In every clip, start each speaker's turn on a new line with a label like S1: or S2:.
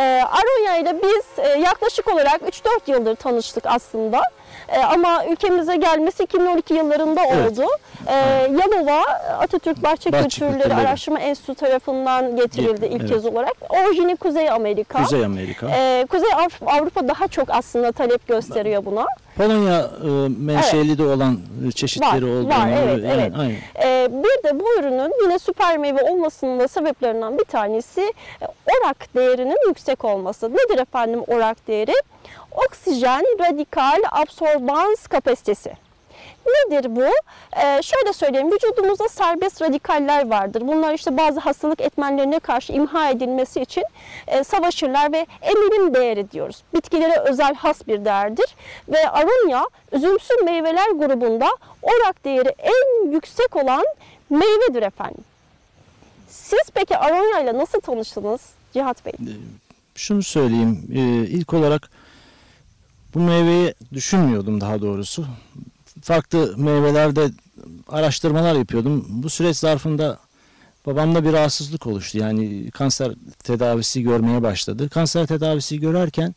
S1: E, Aronya ile biz e, yaklaşık olarak 3-4 yıldır tanıştık aslında. E, ama ülkemize gelmesi 2012 yıllarında
S2: Evet.
S1: oldu. E, Yalova Atatürk Bahçe,
S2: Bahçe
S1: Kültürleri
S2: Kültürleri.
S1: Araştırma Enstitüsü tarafından getirildi
S2: Evet.
S1: ilk kez olarak. Orijini Kuzey Amerika.
S2: Kuzey Amerika.
S1: E, Kuzey Av- Avrupa daha çok aslında talep gösteriyor buna.
S2: Polonya e, menşeli de olan e, çeşitleri
S1: Var,
S2: olduğunu.
S1: var, evet,
S2: yani,
S1: evet.
S2: aynen.
S1: Ee, bir de bu ürünün yine süper meyve olmasının da sebeplerinden bir tanesi e, orak değerinin yüksek olması. Nedir efendim orak değeri? Oksijen radikal absorbans kapasitesi. Nedir bu? Ee, şöyle söyleyeyim, vücudumuzda serbest radikaller vardır. Bunlar işte bazı hastalık etmenlerine karşı imha edilmesi için e, savaşırlar ve emilim değeri diyoruz. Bitkilere özel has bir değerdir. Ve aronya üzümsü meyveler grubunda orak değeri en yüksek olan meyvedir efendim. Siz peki aronya ile nasıl tanıştınız Cihat Bey?
S2: Şunu söyleyeyim. e, ilk olarak bu meyveyi düşünmüyordum daha doğrusu. Farklı meyvelerde araştırmalar yapıyordum. Bu süreç zarfında babamda bir rahatsızlık oluştu. Yani kanser tedavisi görmeye başladı. Kanser tedavisi görerken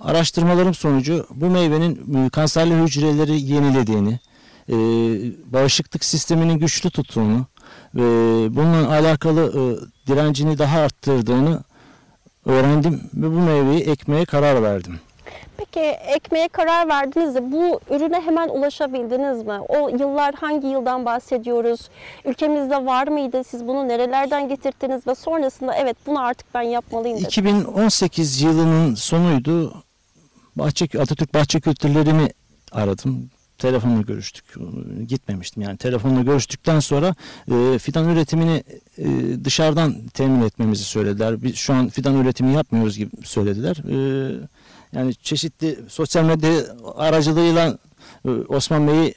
S2: araştırmalarım sonucu bu meyvenin e, kanserli hücreleri yenilediğini, e, bağışıklık sisteminin güçlü tuttuğunu ve bununla alakalı e, direncini daha arttırdığını öğrendim ve bu meyveyi ekmeye karar verdim.
S1: Peki ekmeğe karar verdiniz de bu ürüne hemen ulaşabildiniz mi? O yıllar hangi yıldan bahsediyoruz? Ülkemizde var mıydı? Siz bunu nerelerden getirdiniz ve sonrasında evet bunu artık ben yapmalıyım dediniz.
S2: 2018 yılının sonuydu. Bahçe Atatürk Bahçe Kültürlerini aradım. Telefonla görüştük. Gitmemiştim yani. Telefonla görüştükten sonra e, fidan üretimini e, dışarıdan temin etmemizi söylediler. Biz şu an fidan üretimi yapmıyoruz gibi söylediler. E, yani çeşitli sosyal medya aracılığıyla e, Osman Bey'i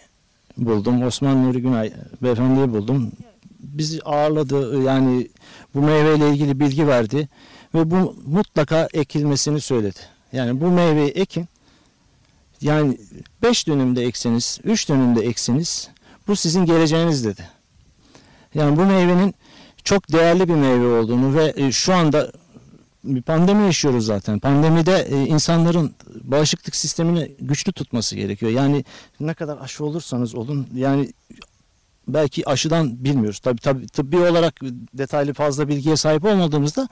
S2: buldum. Osman Nuri Günay beyefendiyi buldum. Bizi ağırladı. Yani bu meyveyle ilgili bilgi verdi ve bu mutlaka ekilmesini söyledi. Yani bu meyveyi ekin. Yani 5 dönümde ekseniz, 3 dönümde ekseniz bu sizin geleceğiniz dedi. Yani bu meyvenin çok değerli bir meyve olduğunu ve e, şu anda bir pandemi yaşıyoruz zaten. Pandemide e, insanların bağışıklık sistemini güçlü tutması gerekiyor. Yani ne kadar aşı olursanız olun yani belki aşıdan bilmiyoruz. Tabii tabii tıbbi olarak detaylı fazla bilgiye sahip olmadığımızda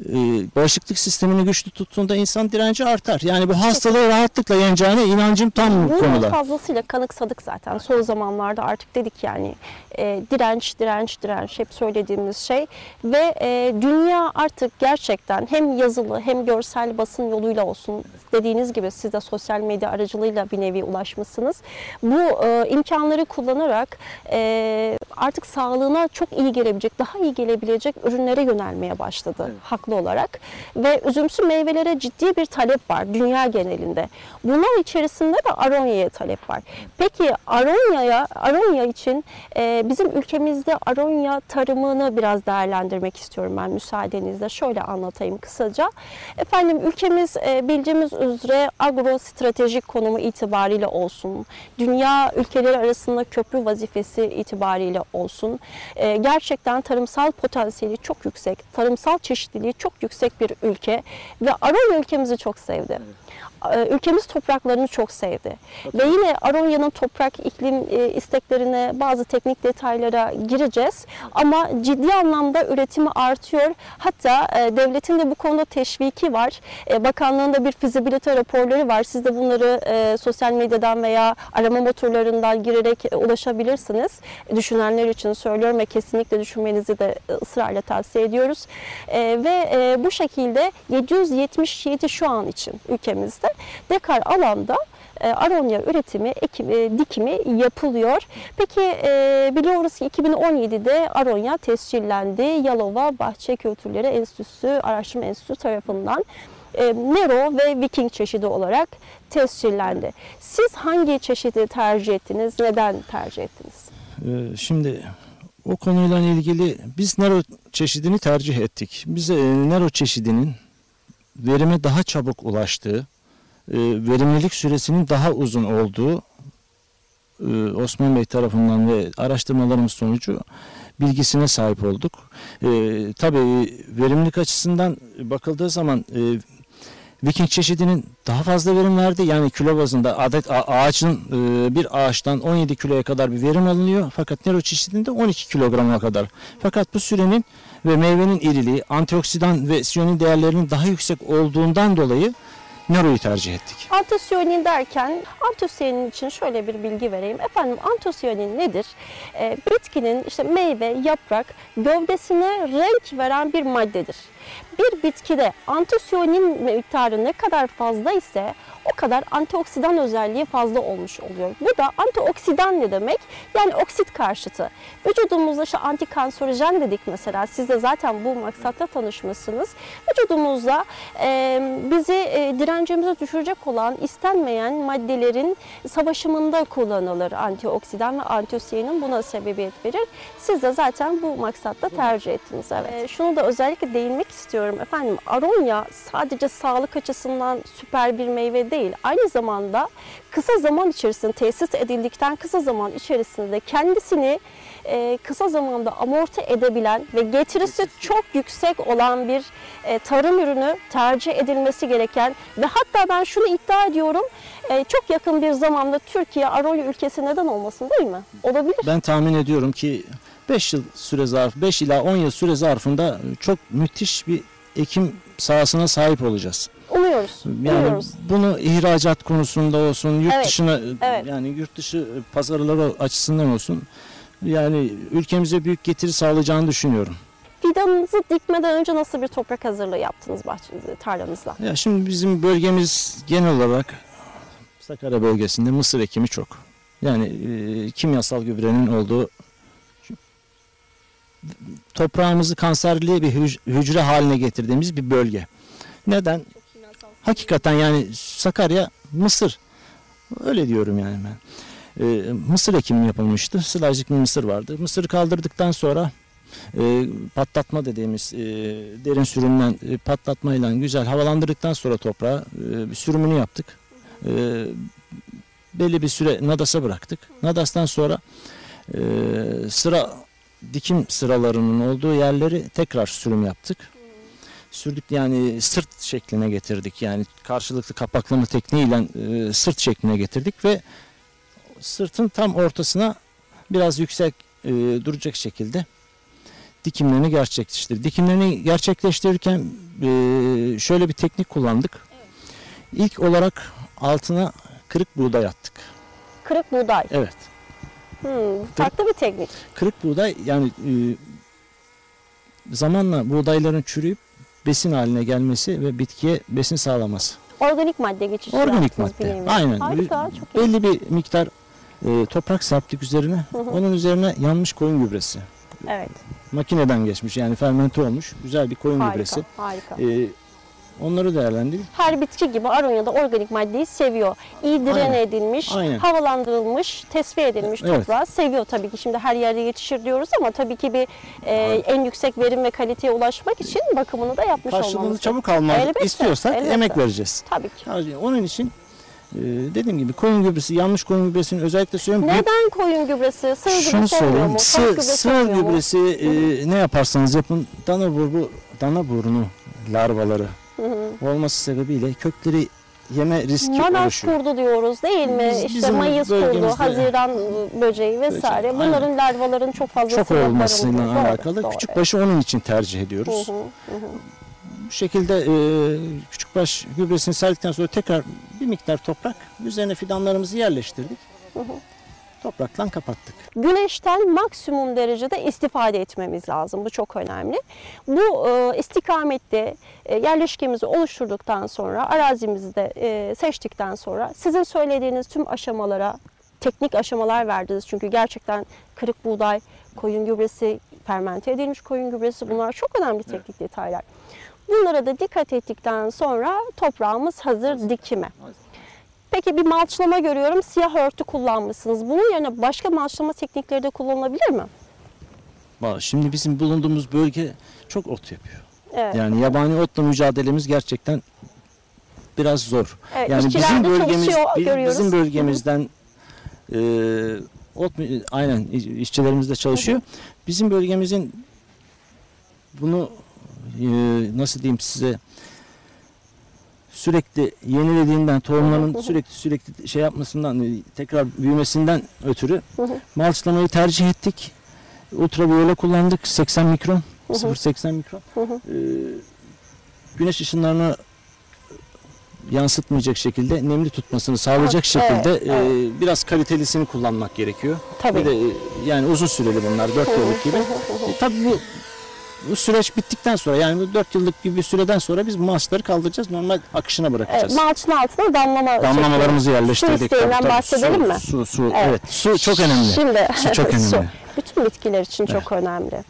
S2: e, bağışıklık sistemini güçlü tuttuğunda insan direnci artar. Yani bu hastalığı rahatlıkla yeneceğine inancım tam bu konuda.
S1: fazlasıyla kanıksadık zaten. Son zamanlarda artık dedik yani e, direnç, direnç, direnç hep söylediğimiz şey. Ve e, dünya artık gerçekten hem yazılı hem görsel basın yoluyla olsun dediğiniz gibi siz de sosyal medya aracılığıyla bir nevi ulaşmışsınız. Bu e, imkanları kullanarak e, artık sağlığına çok iyi gelebilecek, daha iyi gelebilecek ürünlere yönelmeye başladı haklı olarak. Ve üzümsü meyvelere ciddi bir talep var dünya genelinde. Bunun içerisinde de aronyaya talep var. Peki aronyaya, aronya için e, bizim ülkemizde aronya tarımını biraz değerlendirmek istiyorum ben müsaadenizle. Şöyle anlatayım kısaca. Efendim ülkemiz e, bildiğimiz üzere agro stratejik konumu itibariyle olsun, dünya ülkeleri arasında köprü vazifesi itibariyle olsun, e, gerçekten tarımsal potansiyeli çok yüksek, tarımsal çeşitliliği çok yüksek bir ülke ve Aronya ülkemizi çok sevdi. E, Ülkemiz topraklarını çok sevdi. Ve yine Aronya'nın toprak iklim e, isteklerine bazı teknik detaylara gireceğiz. Ama ciddi anlamda üretimi artıyor. Hatta e, devletin de bu konuda teşviki var. E, Bakanlığın da bir fizibilite raporları var. Siz de bunları sosyal medyadan veya arama motorlarından girerek ulaşabilirsiniz. Düşünenler için söylüyorum ve kesinlikle düşünmenizi de ısrarla tavsiye ediyoruz. Ve bu şekilde 777 şu an için ülkemizde dekar alanda e, aronya üretimi, ekim, e, dikimi yapılıyor. Peki e, biliyoruz ki 2017'de aronya tescillendi. Yalova Bahçe Kültürleri Enstitüsü, Araştırma Enstitüsü tarafından. Nero ve Viking çeşidi olarak tescillendi. Siz hangi çeşidi tercih ettiniz? Neden tercih ettiniz?
S2: Şimdi o konuyla ilgili biz Nero çeşidini tercih ettik. Bize Nero çeşidinin verime daha çabuk ulaştığı, verimlilik süresinin daha uzun olduğu e, Osman Bey tarafından ve araştırmalarımız sonucu bilgisine sahip olduk. E, tabii verimlilik açısından bakıldığı zaman e, Viking çeşidinin daha fazla verim verdi. Yani kilo bazında adet ağacın e, bir ağaçtan 17 kiloya kadar bir verim alınıyor. Fakat Nero çeşidinde 12 kilograma kadar. Fakat bu sürenin ve meyvenin iriliği, antioksidan ve siyonin değerlerinin daha yüksek olduğundan dolayı Nero'yu tercih ettik.
S1: Antosiyanin derken antosiyanin için şöyle bir bilgi vereyim. Efendim antosiyanin nedir? Ee, bitkinin işte meyve, yaprak, gövdesine renk veren bir maddedir. Bir bitkide antosiyanin miktarı ne kadar fazla ise o kadar antioksidan özelliği fazla olmuş oluyor. Bu da antioksidan ne demek? Yani oksit karşıtı. Vücudumuzda işte antikanserojen dedik mesela. Siz de zaten bu maksatla tanışmışsınız. Vücudumuzda e, bizi e, direncimize düşürecek olan istenmeyen maddelerin savaşımında kullanılır antioksidan ve antosiyanin buna sebebiyet verir. Siz de zaten bu maksatla tercih ettiniz. Evet. E, şunu da özellikle değinmek istiyorum efendim. Aronya sadece sağlık açısından süper bir meyve değil. Aynı zamanda kısa zaman içerisinde tesis edildikten kısa zaman içerisinde kendisini e, kısa zamanda amorti edebilen ve getirisi çok yüksek olan bir e, tarım ürünü tercih edilmesi gereken ve hatta ben şunu iddia ediyorum e, çok yakın bir zamanda Türkiye Aronya ülkesi neden olmasın değil mi? Olabilir.
S2: Ben tahmin ediyorum ki 5 yıl süre zarf 5 ila 10 yıl süre zarfında çok müthiş bir ekim sahasına sahip olacağız.
S1: Umuyoruz.
S2: Yani
S1: umuyoruz.
S2: bunu ihracat konusunda olsun, yurt
S1: Evet,
S2: dışına
S1: evet.
S2: yani yurt dışı pazarları açısından olsun. Yani ülkemize büyük getiri sağlayacağını düşünüyorum.
S1: Fidanınızı dikmeden önce nasıl bir toprak hazırlığı yaptınız bahçenizde, tarlanızda?
S2: Ya şimdi bizim bölgemiz genel olarak Sakarya bölgesinde mısır ekimi çok. Yani e, kimyasal gübrenin olduğu toprağımızı kanserli bir hüc- hücre haline getirdiğimiz bir bölge. Neden? Hakikaten yani Sakarya mısır. Öyle diyorum yani ben. E, mısır ekimi yapılmıştı. Sılajlık bir mısır vardı. Mısırı kaldırdıktan sonra e, patlatma dediğimiz e, derin sürümden e, patlatmayla güzel havalandırdıktan sonra toprağı e, sürümünü yaptık. E, belli bir süre nadasa bıraktık. Nadastan sonra e, sıra dikim sıralarının olduğu yerleri tekrar sürüm yaptık. Sürdük yani sırt şekline getirdik. Yani karşılıklı kapaklama tekniğiyle e, sırt şekline getirdik ve sırtın tam ortasına biraz yüksek e, duracak şekilde dikimlerini gerçekleştirdik. Dikimlerini gerçekleştirirken e, şöyle bir teknik kullandık. İlk olarak altına kırık buğday attık.
S1: Kırık buğday.
S2: Evet.
S1: Hmm, farklı bir teknik.
S2: Kırık buğday yani e, zamanla buğdayların çürüyüp besin haline gelmesi ve bitkiye besin sağlaması.
S1: Organik madde geçişi
S2: Organik madde. Aynen.
S1: Harika, çok iyi.
S2: Belli bir miktar e, toprak serptik üzerine.
S1: Hı hı.
S2: Onun üzerine yanmış koyun gübresi.
S1: Evet,
S2: Makineden geçmiş yani fermente olmuş. Güzel bir koyun
S1: harika,
S2: gübresi.
S1: harika.
S2: E, onları değerlendirdik.
S1: Her bitki gibi Aronya'da organik maddeyi seviyor. İyi direne
S2: Aynen.
S1: edilmiş,
S2: Aynen.
S1: havalandırılmış, tesviye edilmiş
S2: Evet.
S1: toprağı seviyor tabii ki. Şimdi her yerde yetişir diyoruz ama tabii ki bir e, en yüksek verim ve kaliteye ulaşmak için bakımını da yapmış
S2: Karşılığını
S1: olmamız
S2: çabuk almak
S1: Elbette,
S2: istiyorsak
S1: elbette.
S2: emek vereceğiz.
S1: Tabii ki.
S2: Yani onun için e, dediğim gibi koyun gübresi, yanlış koyun gübresini özellikle söylüyorum.
S1: Neden koyun gübresi, sığır
S2: Şunu
S1: gübresi olmuyor mu?
S2: Sığ,
S1: Tavuk gübresi
S2: sığır gübresi e, ne yaparsanız yapın dana burnu, dana burnu larvaları. Olması sebebiyle kökleri yeme riski
S1: Manaş
S2: oluşuyor.
S1: kurdu diyoruz değil mi?
S2: Biz-
S1: işte
S2: bizim
S1: Mayıs kurdu, Haziran böceği vesaire.
S2: Böceği,
S1: Bunların larvaların çok fazla
S2: Çok olmasıyla
S1: Doğru,
S2: alakalı.
S1: doğru.
S2: Küçükbaşı onun için tercih ediyoruz.
S1: hı, hı hı.
S2: Bu şekilde e, küçükbaş gübresini serdikten sonra tekrar bir miktar toprak üzerine fidanlarımızı yerleştirdik.
S1: Hı hı.
S2: Toprakla kapattık.
S1: Güneşten maksimum derecede istifade etmemiz lazım. Bu çok önemli. Bu e, istikamette e, yerleşkemizi oluşturduktan sonra, arazimizi de e, seçtikten sonra sizin söylediğiniz tüm aşamalara teknik aşamalar verdiniz. Çünkü gerçekten kırık buğday, koyun gübresi, fermente edilmiş koyun gübresi bunlar çok önemli teknik detaylar. Bunlara da dikkat ettikten sonra toprağımız hazır dikime. Peki bir malçlama görüyorum. Siyah örtü kullanmışsınız. Bunun yerine başka malçlama teknikleri de kullanılabilir mi?
S2: Valla Şimdi bizim bulunduğumuz bölge çok ot yapıyor.
S1: Evet.
S2: Yani yabani otla mücadelemiz gerçekten biraz zor.
S1: Evet,
S2: yani bizim bölgemiz
S1: çalışıyor,
S2: bi-
S1: görüyoruz.
S2: bizim bölgemizden e, Ot, aynen iş- işçilerimiz de çalışıyor. Bizim bölgemizin bunu e, nasıl diyeyim size sürekli yenilediğinden tohumların sürekli sürekli şey yapmasından e, tekrar büyümesinden ötürü malçlamayı tercih ettik. Ultraviyole kullandık 80 mikron,
S1: Hı hı.
S2: 0.80 mikron. Ee, güneş ışınlarını yansıtmayacak şekilde nemli tutmasını sağlayacak
S1: Evet,
S2: şekilde
S1: evet,
S2: e, biraz kalitelisini kullanmak gerekiyor.
S1: Tabii.
S2: Bir de e, yani uzun süreli bunlar 4 yıllık gibi. E, tabii bu bu süreç bittikten sonra yani bu 4 yıllık gibi bir süreden sonra biz bu maaşları kaldıracağız. Normal akışına
S1: Evet,
S2: bırakacağız.
S1: malçın altına damlama
S2: Damlamalarımızı
S1: çekiyoruz.
S2: yerleştirdik.
S1: Su isteğinden
S2: Tabii,
S1: bahsedelim
S2: su,
S1: mi?
S2: Su, su,
S1: Evet.
S2: evet. Su çok önemli.
S1: Şimdi
S2: Su çok
S1: su.
S2: önemli.
S1: Bütün bitkiler için çok önemli.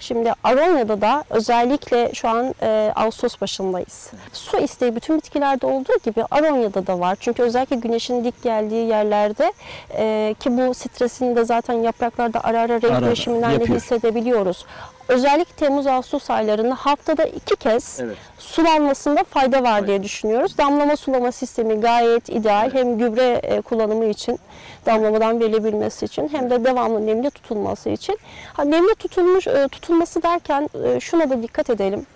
S1: Şimdi Aronya'da da özellikle şu an e, Ağustos başındayız. Su isteği bütün bitkilerde olduğu gibi Aronya'da da var. Çünkü özellikle güneşin dik geldiği yerlerde e, ki bu stresini de zaten yapraklarda ara ara renk
S2: Ara ara
S1: değişiminden de
S2: yapıyor.
S1: hissedebiliyoruz. Özellikle Temmuz-Ağustos aylarında haftada iki kez
S2: Evet.
S1: sulanmasında fayda var diye düşünüyoruz. Damlama sulama sistemi gayet ideal. Hem gübre e, kullanımı için, damlamadan verilebilmesi için hem de devamlı nemli tutulması için. Ha, nemli tutulmuş e, tutulması derken e, şuna da dikkat edelim.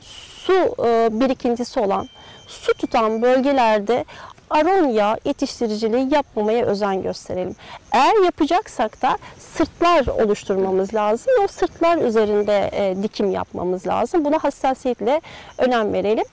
S1: Su e, birikintisi olan, su tutan bölgelerde aronya yetiştiriciliği yapmamaya özen gösterelim. Eğer yapacaksak da sırtlar oluşturmamız lazım. O sırtlar üzerinde dikim yapmamız lazım. Buna hassasiyetle önem verelim.